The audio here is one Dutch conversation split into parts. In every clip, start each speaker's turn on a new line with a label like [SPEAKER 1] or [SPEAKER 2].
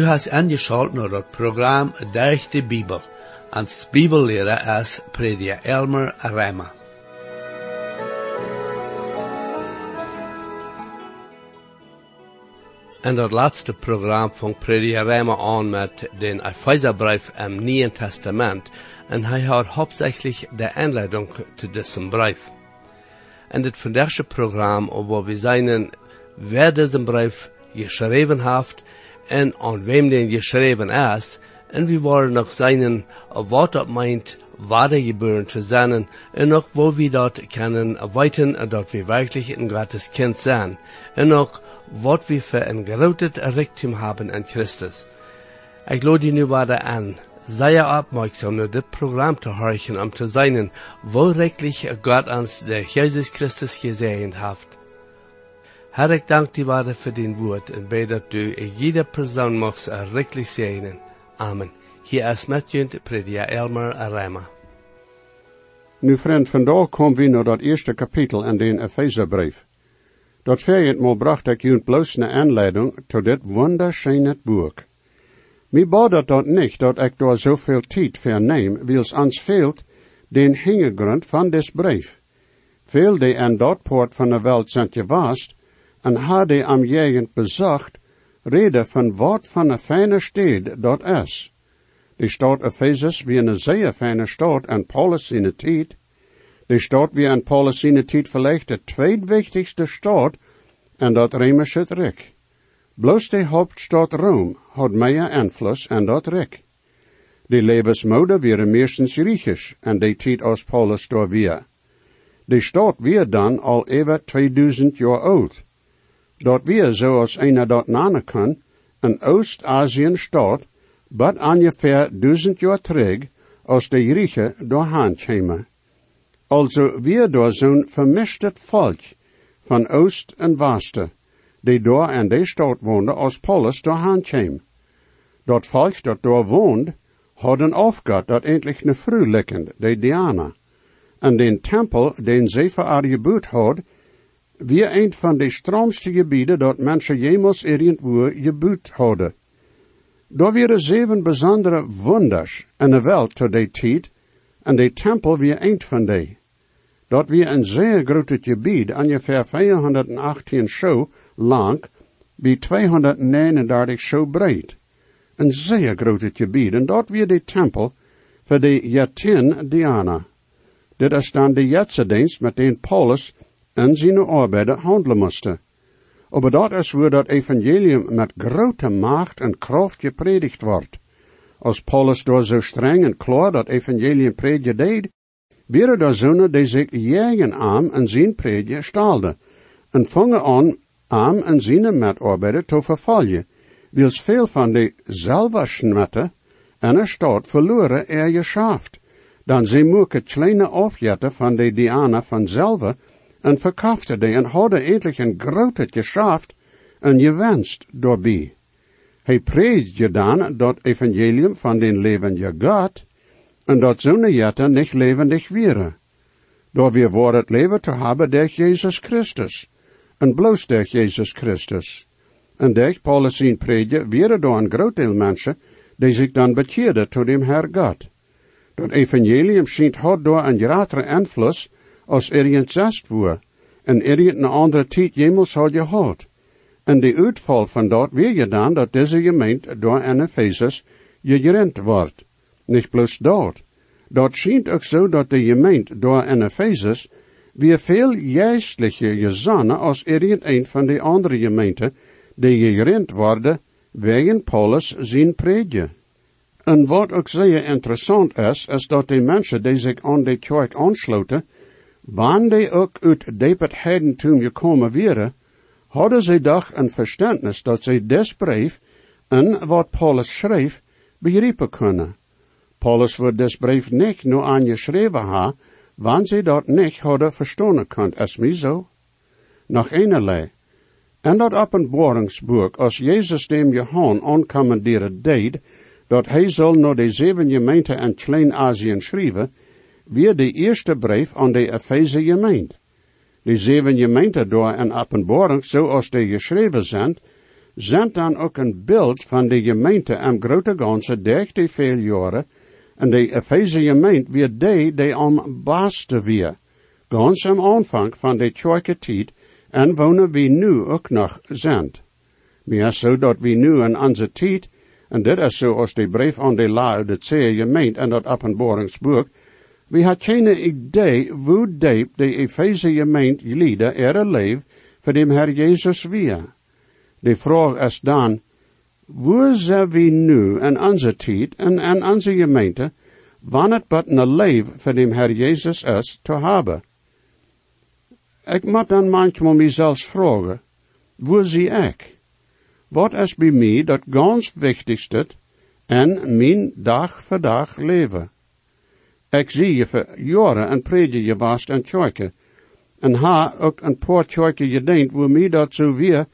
[SPEAKER 1] Du hast angeschaltet naar het programma Durch de Bibel. Als Bibellehrer is prediker Elmer Rema. En dat laatste programma van prediker Rema aan met den Epheserbrief im Nieuwen Testament. En hij had hauptsächlich de aanleiding te diesem brief. En dit vandaagse programma, waar we zijn, wer diesen brief geschreven heeft, en aan wem den geschreven is, en we waren nog zijn wat dat meint, wat er gebeuren te zijn, en ook wo we dat kunnen weten dat we wirklich een Gottes Kind zijn, en ook wat we voor een groot Reichtum haben in Christus. Ik lade je nu weiter an, sei aufmerksam, naar dit Programm te horchen, um zu sein, wo wirklich Gott uns der Jesus Christus gesehen hat. Herr, ik dank die waarde voor din woord en bid dat du jede persoon mocht errichtelijk zegenen. Amen. Hier is met je prediker Elmer Arema.
[SPEAKER 2] Nu vriend, vandaag komen we naar dat eerste kapitel in de Epheserbrief. Dat vijfentmaal bracht ik je bloos een aanleiding tot dit wunderschöne boek. Mi bad dat niet dat ik daar zoveel tijd verneem, wils ans fehlt den hingegrond van des brief. Veel die aan dat poort van de welt zijn gewast, en hadden am jegend bezocht, reden van wat van een fijne stad dat is. De stad Ephesus wie een zeer fijne stad en Paulus in de tijd. De stad wie aan Paulus in tijd vielleicht de tweedwichtigste stad en dat Römische Rijk. Bloos de hoofdstad Rome had meer invloed en dat Rijk. De levensmode waren meestens Griechisch en de tijd als Paulus door weer. De stad weer dan al over 2000 jaar oud dat wir, zoals einer dat namen kan, een Oost-Asien-staat, but ongeveer duizend jaar terug, als de doorheen kwamen. Also wir door zo'n vermischtet volk, van Oost en Westen, die door in de stad woonde als Paulus doorheen kwam. Dat volk dat door had een aufgat dat endlich ne vrouw de Diana. En den tempel, den voor gebuurd had, wie een van de stroomste gebieden dat mensen jemals irgendwo gebuut hadden. Daar waren zeven bijzondere wonders in de wereld tot die tijd, en de tempel wie een van die. Dat wie een zeer groot gebied, ongeveer 418 zo lang, bij 239 zo breed. Een zeer groot gebied, en dat wie de tempel voor de Jatin Diana. Dit is dan de Jetsendienst met den Paulus en zijn arbeiden handelen moesten. Aber dat is waar dat evangelium met grote macht en kracht gepredigd wordt. Als Paulus door zo streng en klaar dat evangelium predje deed, waren er zonen die zich jagen aan en zijn predje stalden, en vangen aan aan en zijn metarbeiden te vervallen, wils veel van de zelve schmetten en er staat verloren er geschaft. Dan ze moeke kleine afjetten van de Diana van zelve en verkaufte die en hadden endlich een grote geschaft en gewenst doorbij. Hij preest je dan dat evangelium van den levende God, en dat zo'n jetten niet levendig wäre. Door weer voor het leven te hebben durch Jezus Christus, en bloos durch Jezus Christus. En durch Paulus zijn predje wäre door een groot deel mensen, die zich dan bekeerden tot dem Herr God. Dat evangelium schijnt had door een grotere invloed als irgend zest woer, en irgend een andere tijd jemals had gehad. En de uitval van dat weer je dan dat deze gemeente door een Ephesus gerend wordt. Niet plus dat. Dat schijnt ook zo dat de gemeente door een Ephesus weer veel geestelijke gezannen als een van de andere gemeenten die gerend worden wegen Paulus zijn predje. En wat ook zeer interessant is, is dat de mensen die zich aan de kerk aansluiten, Wanneer ook uit het heidentum gekomen waren, hadden zij toch een verständnis dat zij des brief en wat Paulus schreef begrijpen kunnen. Paulus wordt des brief niet nur aangeschreven ha, wanneer zij dat niet hadden verstaan kunt, is mij zo. Nog eenerlei. En dat openbaringsboek, als Jezus dem Johan aankommandieren deed, dat hij zal naar de zeven gemeenten in Klein-Azië schrijven, weer de eerste brief aan de Efeze gemeente. De zeven gemeenten door een openbaring, zoals die geschreven zijn, zijn dan ook een beeld van de gemeente am grote ganse die veel jaren, en de Efeze gemeente weer die die am baaste weer, gans am aanvang van de tjoike tijd, en wonen we nu ook nog zijn. Meer zo dat we nu in onze tijd, en dit is zo als de brief aan de Laodicea gemeent en dat openbaringsboek, we had geen idee hoe diep de Efeze gemeente lieden er leef voor de Herr Jezus weer. De vraag is dan, waar zijn we nu in onze tijd en in onze gemeente, wanneer het een leven voor de Herr Jezus is te hebben? Ik moet dan manchmal mezelf vragen, waar zie ik? Wat is bij mij dat ganz wichtigste en mijn dag voor dag leven? Ik zie je voor jaren en predje je was en tjoike. En ha ook een paar tjoike gedenkt, waar mij dat zo weer,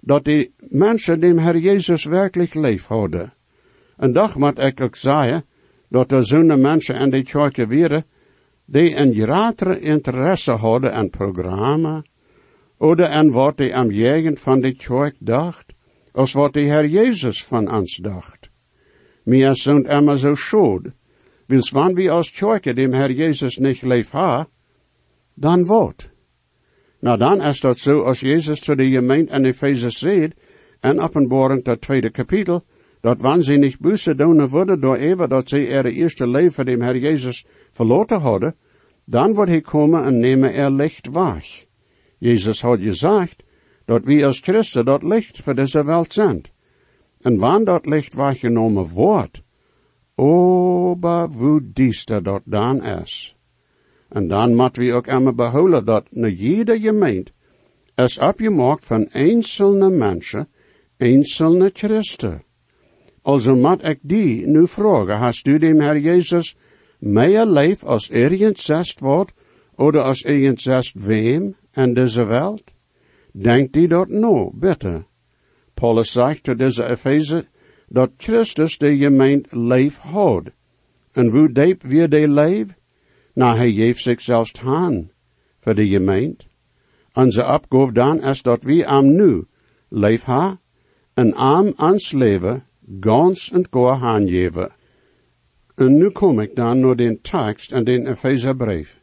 [SPEAKER 2] dat die mensen dem Herr Jezus werkelijk leef houden. En dag moet ik ook zeggen, dat er zo'n mensen en die tjoike weer, die een grotere interesse hadden aan programma, oder aan wat die am jegen van de tjoik dacht, als wat de Herr Jezus van ons dacht. Mir sind immer so schuld, wils wann wir als tjoike dem Herr Jezus nicht leef ha, dan wat? Nou dan is dat zo als Jezus zu de gemeente in Ephesus zegt, en openbaring dat tweede kapitel, dat wanneer ze niet buße doen worden door even dat ze er eerste leven dem Herr Jezus verloren hadden, dan wordt hij komen en nemen er licht weg. Jezus had gezegd, dat we als Christen dat licht voor deze wereld zijn. En wanneer dat licht weggenomen wordt, ober hoe diester dat dan is. En dan moet we ook immer behouden dat na jede gemeente is opgemaakt van einzelne mensen, einzelne Christen. Also moet ik die nu vragen, hast du dem Herr Jezus meer leef als irgend zest wordt, oder als irgend zest wem in deze wereld? Denkt die dat no, bitte. Paulus zegt to deze Epheser, dat Christus de gemeente leef houdt. En hoe diep weer de leef? Nou, hij geeft zich zelfs aan voor de gemeente. Onze opgave dan is dat we am nu leef ha, en am ans leven gans en goa aangeven. En nu kom ik dan naar den tekst en den Epheserbrief.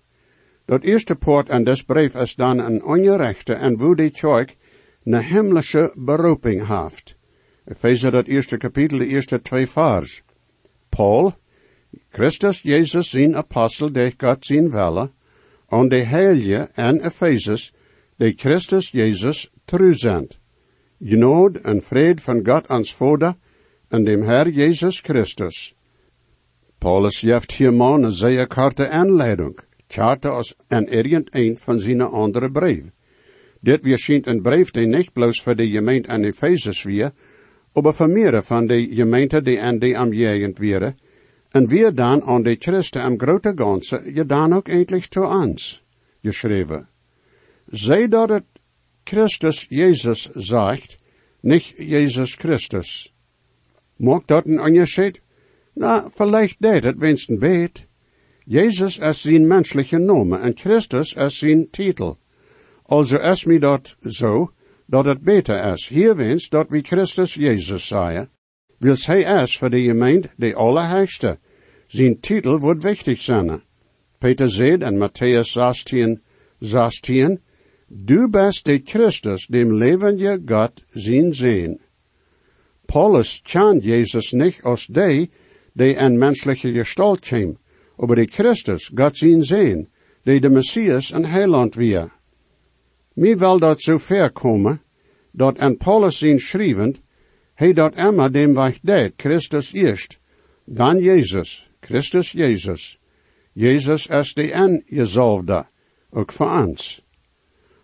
[SPEAKER 2] Dat eerste poort en des brief is dan een ongerechte en wo die tjoik een himmlische beroeping heeft. Epheser dat eerste kapitel, de eerste twee vers. Paul, Christus Jezus zijn apostel, de God zijn welle, en de heilige en Ephesus, de Christus Jezus trouw zijn. Genood en vrede van God ons Vader en dem Herr Jezus Christus. Paulus geeft hiermee een zeer korte aanleiding, tjarte als een irgendein van zijn andere brief. Dit weer schijnt een brief die niet bloos voor de gemeente aan Ephesus weer, voor meer van de gemeente die aan die am jegend weer, en weer dan aan de Christen am grote ganze, je dan ook eindelijk to ons, geschreven. Zij dat het Christus Jezus zegt, niet Jezus Christus. Mag dat een onderscheid? Na, vielleicht deed het wenigstens beet. Jezus is zijn menselijke name en Christus is zijn titel. Also is mi dat zo, dat het beter is. Hier wens dat we Christus Jezus zeggen. Wils hij is voor de gemeente de allerheiligste. Zijn titel wordt wichtig zijn. Peter zegt in Matthäus 16, 16, Du bist de Christus, dem levende God, zijn zeen. Paulus kent Jezus niet als die, die in menselijke gestalt kwam, aber de Christus, God zijn zeen, die de Messias en Heiland weer. Mij wil dat zo ver komen, dat en Paulus zijn schrijvend, hij dat immer dem weg deed, Christus eerst, dan Jezus, Christus Jezus. Jezus is de en gezalfde, ook voor ons.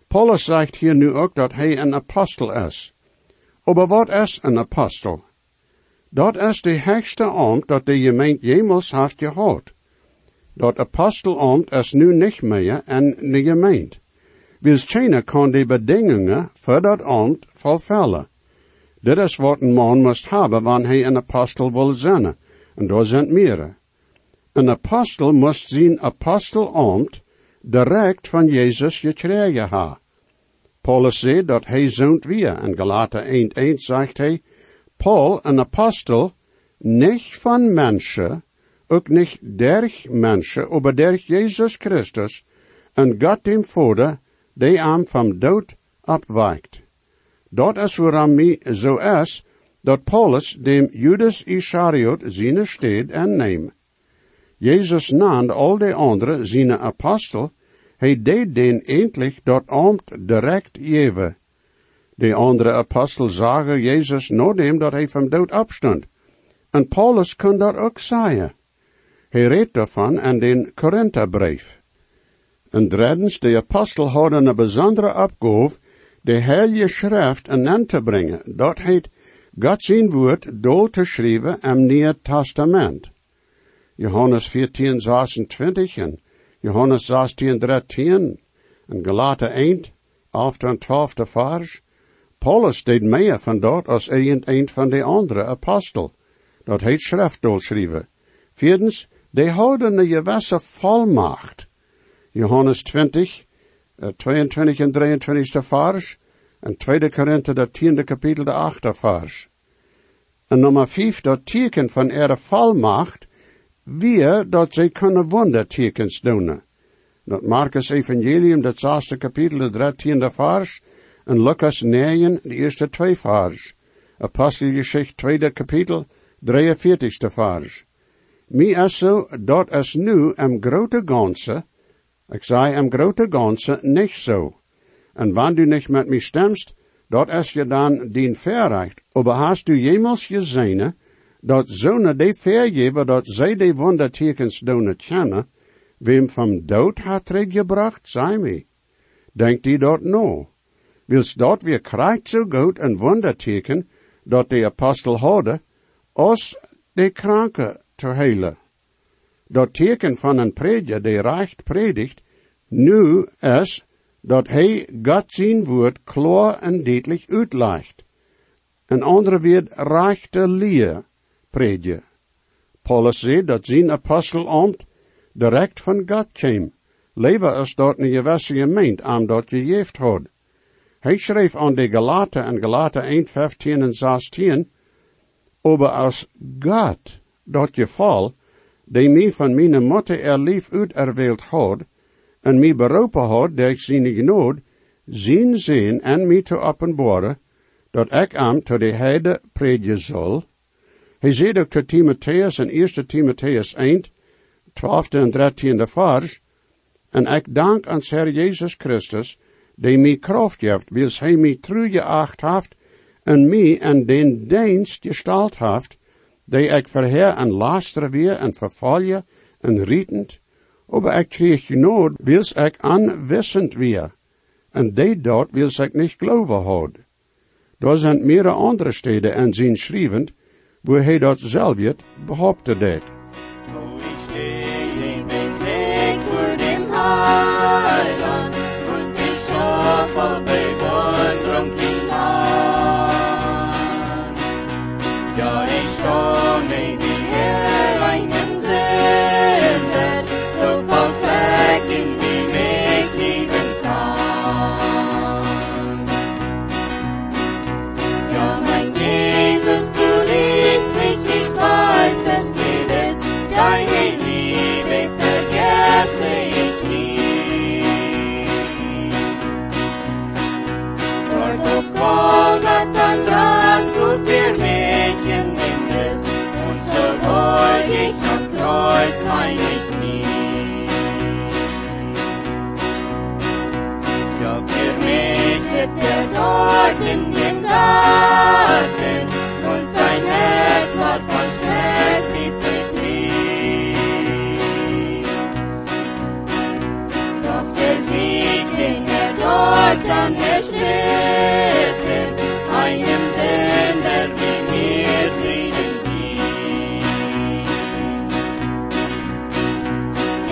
[SPEAKER 2] Paulus zegt hier nu ook dat hij een apostel is. Aber wat is een apostel? Dat is de hoogste ambt dat de gemeente jemals heeft gehad. Dat apostelambt is nu niet meer in de gemeente. Wils China kan de bedingingen voor dat ambt vervullen. Dit is wat een man moest hebben wanneer hij een apostel wil zijn. En daar zijn meerdere. Een apostel moest zijn apostelambt direct van Jezus gekregen hebben. Paulus sagt, dat hij zoont weer. In Galater 1.1 sagt hij, Paul, een apostel, nicht van mensen, ook nicht derch mensen, aber derch Jezus Christus, en God dem Vader, die am vom dood abwijkt. Dat is waarom mij zo is, dat Paulus dem Judas Iscariot zijn steed en neem. Jezus naamde al de andere zijn apostel, hij deed den eindelijk dat ambt direct geven. De andere apostel zagen Jezus nadat dat hij van dood opstond. En Paulus kon dat ook zeggen. Hij reed daarvan in den Korintherbrief. En drittens, de apostel hadden een bijzondere opgave, de heilige schrift aan te brengen. Dat heet God zijn woord door te schrijven im Nieuw Testament. Johannes 14, 26 en Johannes 16, 13 en Galater 1, 11 en 12 vers. Paulus deed meer van dat als een van de andere apostel. Dat heet schrift doorschrijven. Vierdens, die houden een gewisse volmacht. Johannes 20, 22 en 23 vers. En 2 Korinther, dat tiende kapitel, de achte vers. En nummer 5, dat teken van ihre volmacht, wir, dat zij kunnen wondertekens doen. Dat Marcus Evangelium, dat zesde kapitel, de dertiende vers, en Lucas 9, de eerste twee vers. Apostelgeschichte, tweede kapitel, 43 vers. Mi is zo, dat is nu im grote ganse, ik zei im grote ganse niet zo. En wanneer du niet met mij stemst, dat is je dan dien verrecht. Aber hast du jemals gezien, dat zonen die vergeven dat zij die wondertekens doen kennen, wem vom dood hat teruggebracht, zei mij. Denkt die dat no? Wilst dat weer krijgt zo goed een wonderteken, dat de apostel hadden, als de kranke te helen. Dat teken van een prediker die recht predigt, nu is dat hij God zijn woord klaar en duidelijk uitlegt. Een andere weer rechte leer prediken. Paulus zei dat zijn apostelambt direct van God kwam. Leven is dat een gewisse gemeente aan dat je heeft had. Hij schreef aan de Galaten in Galaten 1, 15 en 16, aber als God dat geval, die mij van mijn moeder er lief uiterweeld had, en mij beroepen had, dat ik zijn genood, zien zien en mij te openbaren, dat ik am tot de heide predigen zal. Hij zei ook tot Timotheus in 1 Timotheus 1, 12 en 13 vers, en ik dank aan Heer Jezus Christus, die mij kracht heeft, wils hij mij trouw geacht heeft, en mij en den dienst gestalt heeft, die ik verheer en lasteren weer en vervalje en rietend, aber ik kreeg genood, wils ik aanwissend weer, en die dat wils ik niet geloven had. Daar zijn meerdere andere steden en zien schrijvend, wo hij dat zelf het behauptet deed.
[SPEAKER 3] Ja, Maybe. Und sein Herz war von Schmerz betrieben. Doch der Sieg, den er dort an der Stätte, einem Sender wie mir Frieden gibt.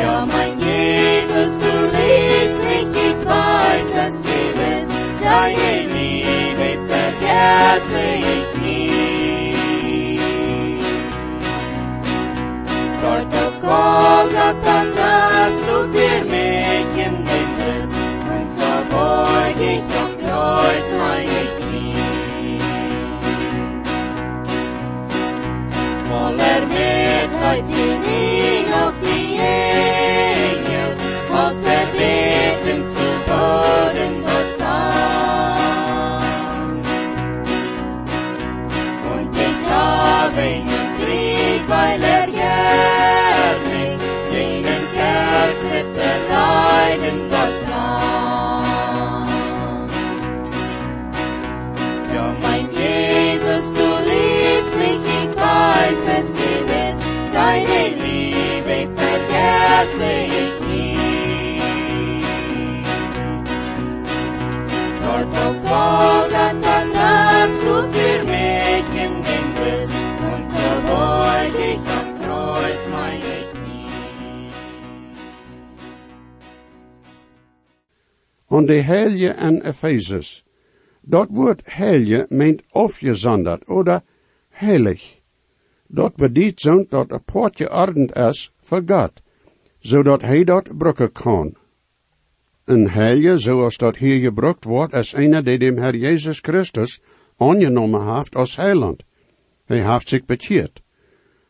[SPEAKER 3] Ja, mein Jesus, du liebst mich, ich weiß es gewiss, deine זאַ קען נישט nie. noch Leiden dort nahm. Ja, mein Jesus, du liebst mich, ich weiß es gewiss, deine Liebe vergesse Und
[SPEAKER 2] die Helje en Ephesus. Dat woord helje meent afgezonderd oder heilig. Dat bedient zo'n dat een poortje ardent is voor God, zodat hij dat brukken kan. Een helje, zoals dat hier gebruikt wordt, is een die dem Herr Jezus Christus aangenomen heeft als heiland. Hij heeft zich bekeerd.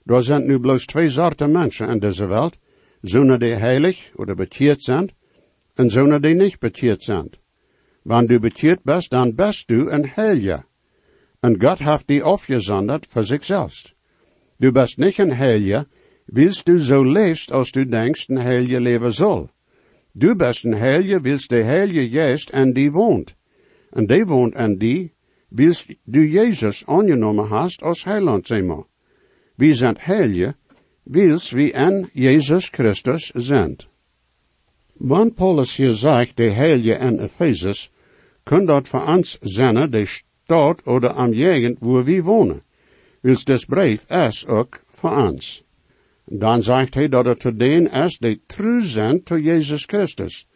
[SPEAKER 2] Er zijn nu bloos twee soorten mensen in deze wereld, zonen die heilig oder bekeerd zijn, en zonen die niet bekeerd zijn. Wanneer du bekeerd bist, dan bist du een helje. En God heeft die afgezonderd voor zichzelf. Du bist niet een helje, willst du zo leefst als du denkst een helje leven zal. Du bist een helje, willst de helje juist en die woont. En die woont en die, willst du Jezus aangenomen hast als heiland. Wie zijn helje, willst wie en Jezus Christus zijn. Want Paulus hier zegt, de helje en Ephesus, kun dat voor ons zijn, de stad oder am Gegend, wo wir wohnen. Wils des brief is ook voor ons. Dan zegt hij dat het te deen is die true zijn tot Jezus Christus.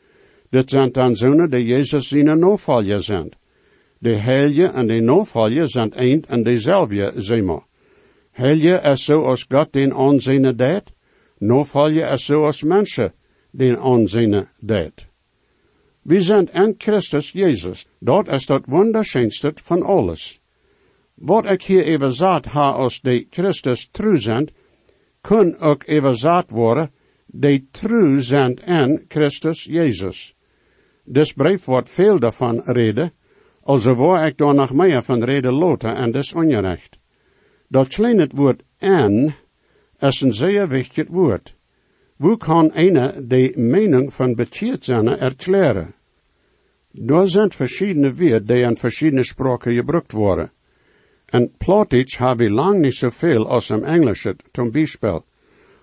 [SPEAKER 2] Dit zijn dan zonen die Jezus zijn novolger zijn. De helje en de novolger zijn een en dezelfde, zeg maar. Helje is zoals God den aanzien deed, novolger is zoals mensen den aanzien deed. We zijn in Christus Jezus. Dat is het wonderschönste van alles. Wat ik hier even zat ha als de Christus true kun ook even zat worden, de true zijn Christus Jezus. Dus brief wordt veel daarvan reden, also waar ik daar nog meer van reden loten en des ongerecht. Dat kleine woord en is een zeer wichtig woord. Hoe kan eine de mening van zijn erklären? Er zijn verschiedene woorden die in verschiedene spraken gebruikt worden. En Plattdeutsch habe ich lang nicht so viel im Englischen, zum Beispiel.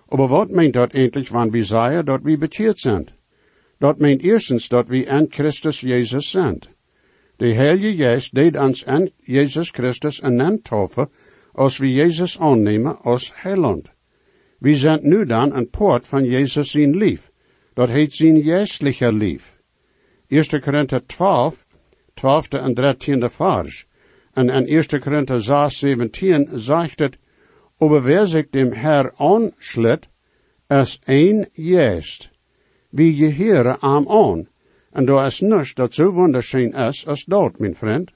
[SPEAKER 2] Aber wat meint dat eigentlich, wann wir sagen, dat wir bekeerd sind? Dat meint erstens, dat wir in Christus Jesus sind. De Heilige Geist deed ons in Jesus Christus een taufe, als wir Jesus aannemen als Heiland. Wir sind nu dan een poort van Jezus zijn lief. Dat heet zijn geestlicher lief. 1 Korinther 12, 12 en 13 vers. En in 1 Korinther 6, 17 zegt het, aber wer sich dem Herr anschlitt, is een geest. Wie je heren am aan. En daar is niets dat zo wunderschön is als dat, mijn vriend.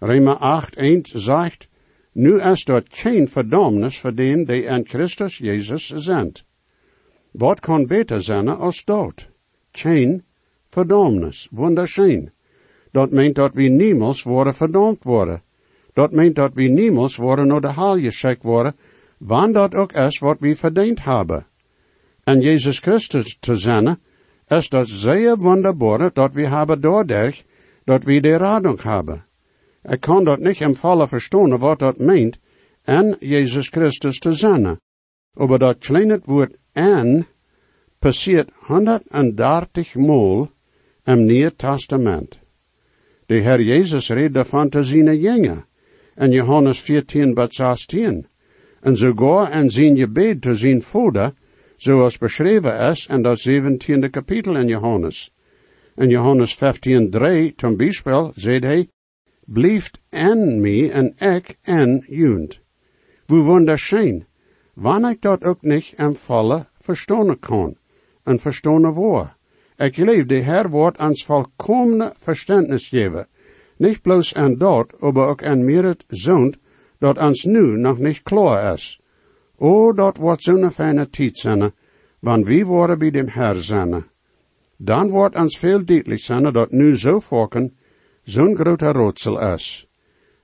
[SPEAKER 2] Römer 8, 1 zegt, nu is dat geen verdammnis voor den die in Christus Jezus zijn. Wat kan beter zijn als dat? Geen verdammnis, wunderschön. Dat meent dat we niemals worden verdampt worden. Dat meent dat we niemals worden naar de haal geschickt worden, wanneer dat ook is wat we verdiend hebben. En Jezus Christus te zijn, is dat zeer wonderbare dat we hebben doordat dat we de radung hebben. Ik kan dat niet in volle verstaan wat dat meent, en Jezus Christus te zijn. Aber dat kleine woord en passiert 130 mal im Nieuw Testament. De Herr Jezus reed daarvan te zijn in Johannes 14 bat 16, en sogar in zijn gebed te zijn vader, zoals beschreven is in dat 17e kapitel in Johannes. In Johannes 15, 3, zum Beispiel, zegt hij, Blijft en mij en ik en junt. Hoe wunderschön, wanneer ik dat ook niet in volle verstaan kan, en verstaan woord. Ik leef de Herr wordt ons volkomene verständnis geven, Nicht bloos en dat, aber ook en meer het zond, dat ons nu nog niet klaar is. O, dat wordt zo'n fijne tijd zijn, wanneer wie worden bij dem Herr zijn. Dan wordt ons veel duidelijk zijn dat nu zo volken zo'n grote roodsel is.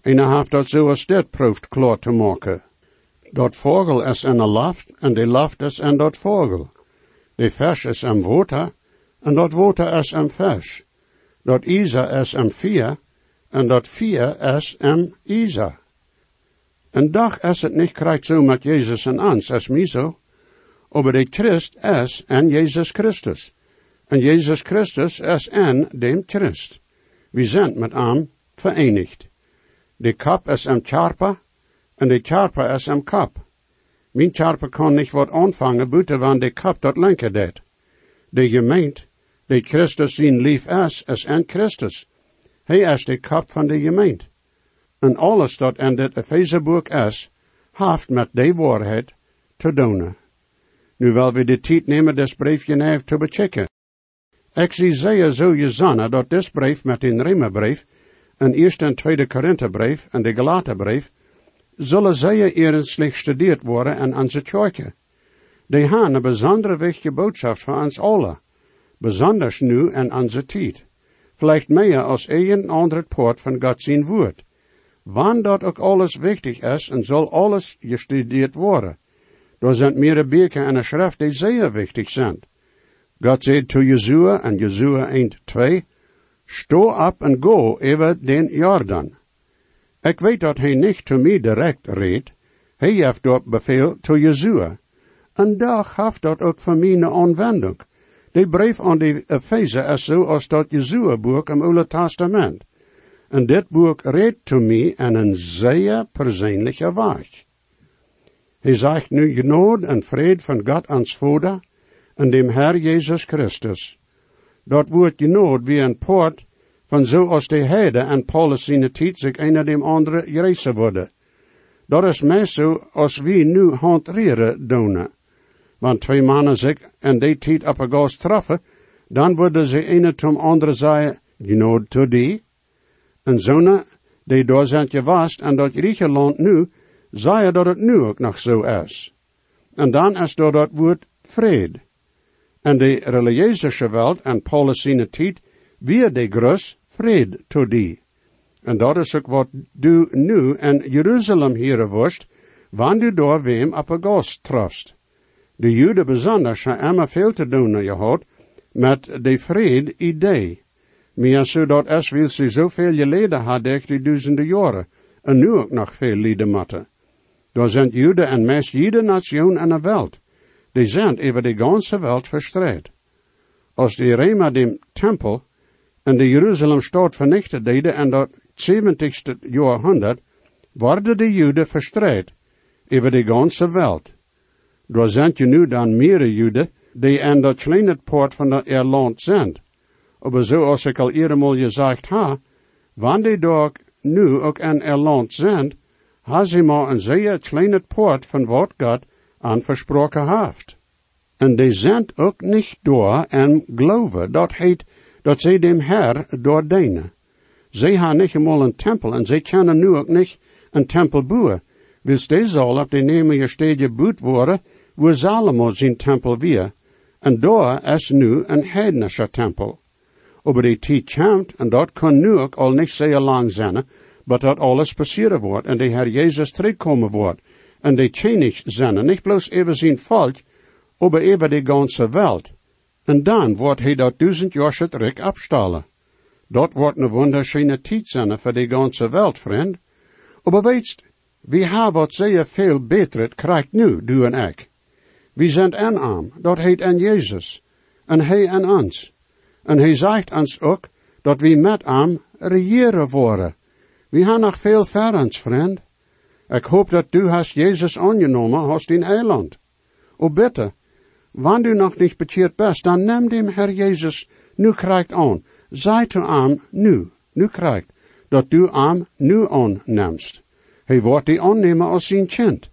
[SPEAKER 2] En hij heeft dat zoals dit proeft klaar te maken. Dat vogel is in een laft, en de laft is in dat vogel. De vis is in water, en dat water is in vis. Dat Isa is in vier, en dat vier is in Isa. En dag is het niet krijgt zo met Jezus en ons, is mij zo. Aber de Christ is en Jezus Christus. En Jezus Christus is en dem Christ. We zijn met hem verenigd. De kap is een charpa, en de charpa is een kap. Mijn charpa kan niet wat ontvangen, buiten van de kap dat lenken deed. De gemeente, de Christus zijn lief is, is en Christus. Hij is de kap van de gemeente. En alles dat in dit Efezeboek is, heeft met de waarheid te doen. Nu wil we de tijd nemen des briefje even te bechecken. Zie zeer zo je zanne dat dit brief met een Rimmerbrief, een eerste en tweede Korinthebrief en de Galaterbrief, zullen zeer eerlijk gestudeerd worden en onze kerken. Die hebben een bijzondere wichtige boodschap voor ons allen, besonders nu en onze tijd. Vielleicht meer als een ander poort van God zijn woord. Wanneer dat ook alles wichtig is en zal alles gestudeerd worden. Er zijn meerdere beken en een schrift die zeer wichtig zijn. God zei to Jezua en Jezua 1, 2, Sto op en go over den Jordan. Ik weet dat hij niet to mij direct reed. Hij heeft dat bevel to Jezua. En daar heeft dat ook voor mij een aanwending. De brief aan de Efeze is zo als dat Jezua-boek im Oude Testament. En dit boek redt to mij en een zeer persoonlijke weg. Hij zegt nu genade en vrede van God ons Vader en dem Herr Jezus Christus. Dat woord genade wie een poort van zoals de heide en Paulus zijn tijd zich een dem andere gerezen worden. Dat is meest zo als wie nu hanteren doen. Want twee mannen zich en die tijd op een gast treffen, dan worden ze ene tom andere zeggen, genade to die. En zonen die door zijn gewast en dat Griekenland nu, zei dat het nu ook nog zo is. En dan is door dat woord vrede. En de religieuze wereld en Paulus zijn tijd, de grus vrede to die. En dat is ook wat du nu in Jeruzalem hier worst, wanneer du door wem op een gast trust. De Joden bijzonders hebben immer veel te doen gehad met de vrede idee. Maar zodat es wil ze zoveel geleden hadden die duizenden jaren, en nu ook nog veel lieden matten. Daar zijn Joden en meest jede nation in de wereld. Die zijn over de ganze wereld verstrekt. Als de Rema dem tempel en de Jeruzalem stad vernichtet deden en dat 70ste jaarhunderd, worden de Joden verstrekt over de ganze wereld. Daar zijn je nu dan meer Joden die in dat kleine poort van dat land zijn. Maar zoals ik al eerder gezegd ha, wanneer die daar nu ook in er land zijn, ha ze maar een zeer kleine poort van wat aan versproken heeft. En die zijn ook niet door en geloven, dat heet, dat zij dem Herr doordenen. Zij hebben niet eenmaal een tempel en zij kunnen nu ook niet een tempel bouwen. Wils die zal op de nemen je stedje boet worden, waar Salomo zijn tempel weer. En daar is nu een heidnische tempel. Over die tijd komt, en dat kan nu ook al niet zeer lang zijn, maar dat alles passeren wordt en de Herr Jezus terugkomen wordt. En de tjenig zijn, niet bloos even zijn volk, maar even de ganze wereld. En dan wordt hij dat duizend jaar terug afstallen. Dat wordt een wunderschöne tijd zijn voor de ganze wereld, vriend. Maar weetst, we hebben wat zeer veel beter krijgt nu, du en ik. We zijn en arm, dat heet en Jezus, en hij en ons. En hij zegt ons ook dat we met hem regeren worden. We hebben nog veel verens, vriend. Ik hoop dat du hast Jezus aangenomen hast in eiland. O bitte, wanneer du nog niet bekeerd bent, dan neem dem Herr Jezus nu krijgt aan. Zij te hem nu, nu krijgt, dat du hem nu aannemst. Hij wordt die aannemen als zijn kind,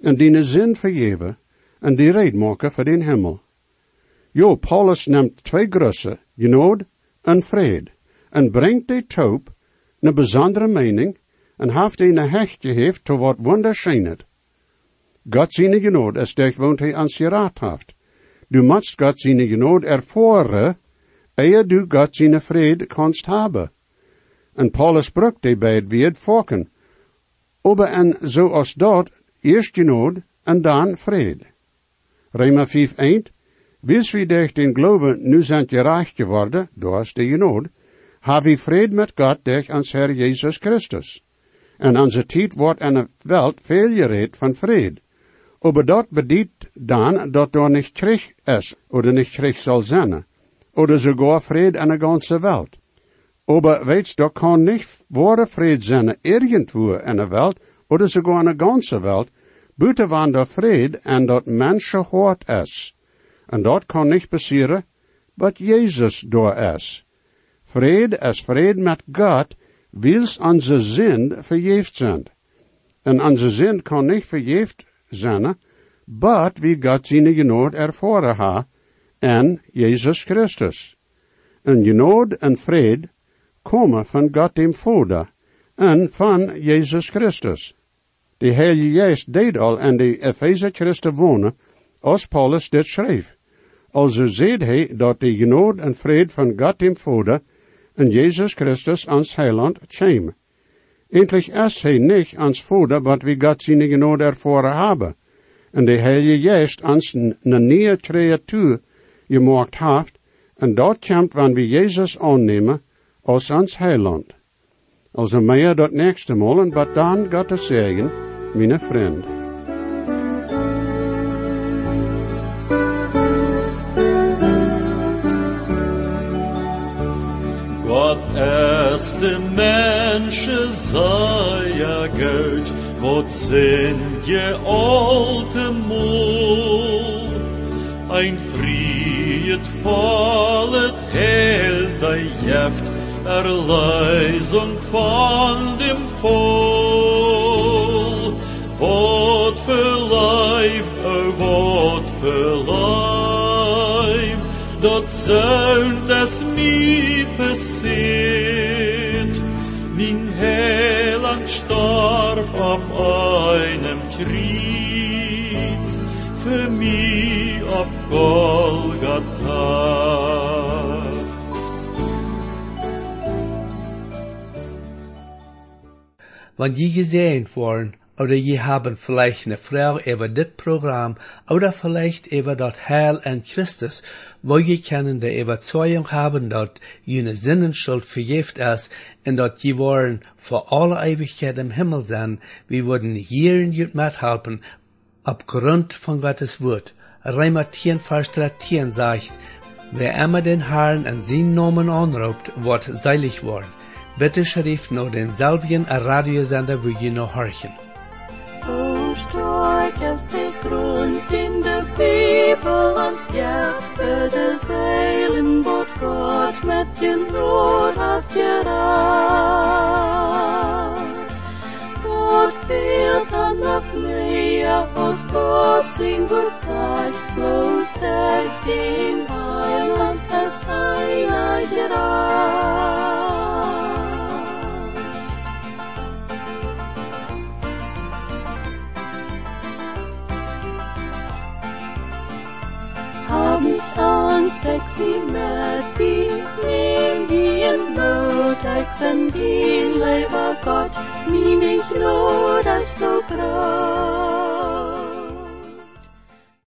[SPEAKER 2] en die zin vergeven, en die reed maken voor den hemel. Jo, Paulus neemt twee grussen, genood en vrede, en brengt de toop een bijzondere mening en heeft een hecht gegeven tot wat wunderschijnet. God zijn genood is dich woont hij ans geraad heeft. Du must God zijn genood ervoeren, eer du God zijn vrede kanst hebben. En Paulus brukt die bij het weer volken. Ober en zoals dat, eerst genood en dan vrede. Rema 5 1, Wils wie durch den Glauben nu zijn gerecht geworden, door de genood, have we vrede met God durch ans Herr Jesus Christus. En onze tijd wordt in de wereld veel van vrede. Aber dat bedient dan dat er nicht Krieg is, oder nicht Krieg soll sein, oder sogar vrede in de ganze Welt. Aber weet da kann nicht wahre Fried sein irgendwo in der Welt, oder sogar in der ganzen Welt, buiten van der Fried en dat Menschen hart is. En dat kan niet passieren, but Jezus door is. Vrede is vrede met God, wils onze zin verjeefd zijn. En onze zin kan niet verjeefd zijn, but wie God zijn genood ervoren ha, en Jezus Christus. En genood en vrede komen van God dem Vader en van Jezus Christus. De Heilige Geest deed al en de Epheser Christen wonen, als Paulus dit schreef. Also zeed hij dat de genood en vrede van God dem Vader en Jezus Christus ans heiland kwam. Endlich is hij niet ans Vader, wat wie God zijn genood ervoren hebben. En de Heilige Geest ans nieuwe creatuur gemaakt heeft, en dat komt wanneer we Jezus aannemen als ans heiland. Also meer dat nächste Mal, wat dan God te zeggen, mijn
[SPEAKER 4] erste Menschen sei ja Geld, wat sind je alte Mol. Ein friet fallet hell dei Jeft, Erleisung von dem Voll. Wat für Leib, oh, wat für Leib, dat zönt es mi passiert. Triez, für mi auf Golgatha.
[SPEAKER 1] Wenn je gesehen worden, oder je haben vielleicht eine Frau über das Programm, oder vielleicht über das Heil in Christus, wo je können die Überzeugung haben, dass jene Sinnenschuld vergift ist, und dass je wollen vor alle Ewigkeit im Himmel sein, wir würden hier in jut mithelfen, aufgrund von Gottes Wort. Reimer 10, Vers 13 sagt, wer immer den Herrn in seinen Namen anruft, wird seilig worden. Bitte schrift nur den selben Radiosender, wo je noch horchen.
[SPEAKER 5] O strijkest de grond in de Bibel ans Geld für des heilen wat Gott met je Brot hat geraad. Gott fehlt an noch mehr, aus Gott sin gut Zeit, bloß der den Heiland es einer geraad. and sexy Matty, Indian Botox and die Leber Gott, mich rot als so braun.